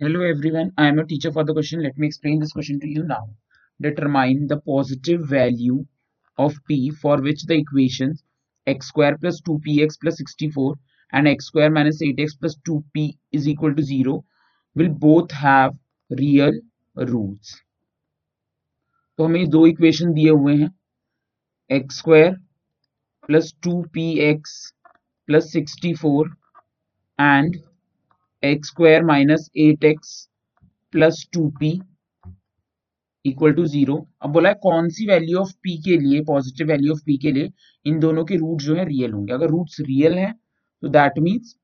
Hello everyone, I am a teacher for the question. Let me explain this question to you now. Determine the positive value of p for which the equations x square plus 2px plus 64 and x square minus 8x plus 2p is equal to 0 will both have real roots. तो हमें दो equation दिए हुए हैं X square plus two P X plus sixty four and X square minus eight X plus two P equal to zero अब बोला है, कौन सी वैल्यू ऑफ़ पी के लिए पॉजिटिव वैल्यू ऑफ़ पी के लिए, इन दोनों के रूट जो है रियल होंगे? अगर रूट्स रियल हैं तो दैट मीन्स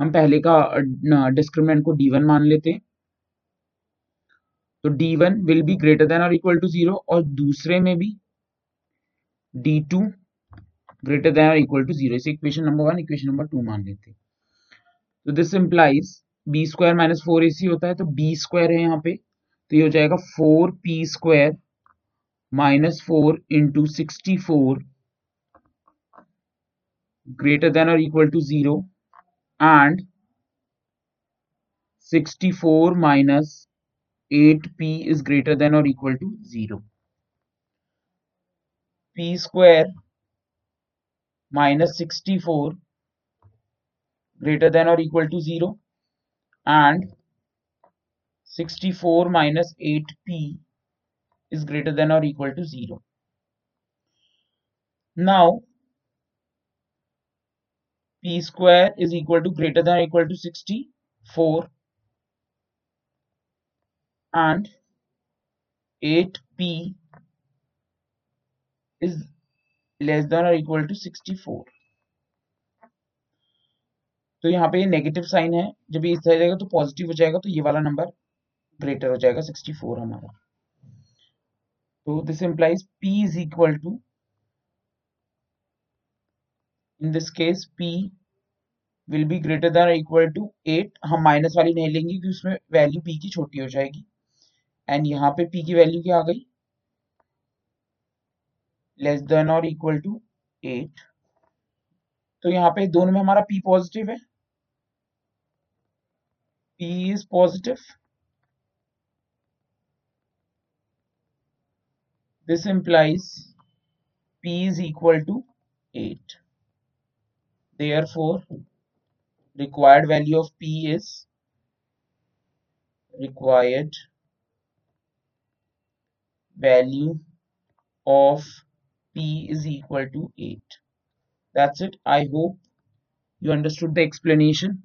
हम पहले का डिस्क्रिमिनेंट को डी वन मान लेते हैं। तो D one will be greater than और इक्वल टू ज़ीरो और दूसरे में भी डी टू ग्रेटर देन और इक्वल टू ज़ीरो इसे equation number one equation number two मान लेते हैं। तो this implies B square minus four A C होता है तो बी स्क्वायर है यहाँ पे तो ये हो जाएगा four P square minus four into sixty four greater than और equal to zero and sixty four minus eight P is greater than और equal to zero P square minus sixty four greater than or equal to 0 and 64 minus 8p is greater than or equal to 0. Now p square is equal to greater than or equal to 64 and 8p is less than or equal to 64. तो यहाँ पे negative sign है। जब ये इस तरह जाएगा तो पॉजिटिव हो जाएगा तो ये वाला नंबर ग्रेटर हो जाएगा 64 हमारा। तो this implies p is equal to in this case p will be greater than equal to 8 हम माइनस वाली नहीं लेंगे, क्योंकि उसमें वैल्यू p की छोटी हो जाएगी। एंड यहाँ पे p की वैल्यू क्या आ गई? लेस देन और इक्वल टू 8 तो यहाँ पे दोनों में हमारा p पॉजिटिव है। P is positive. This implies P is equal to 8. Therefore, required value of P is required value of P is equal to 8. That's it. I hope you understood the explanation.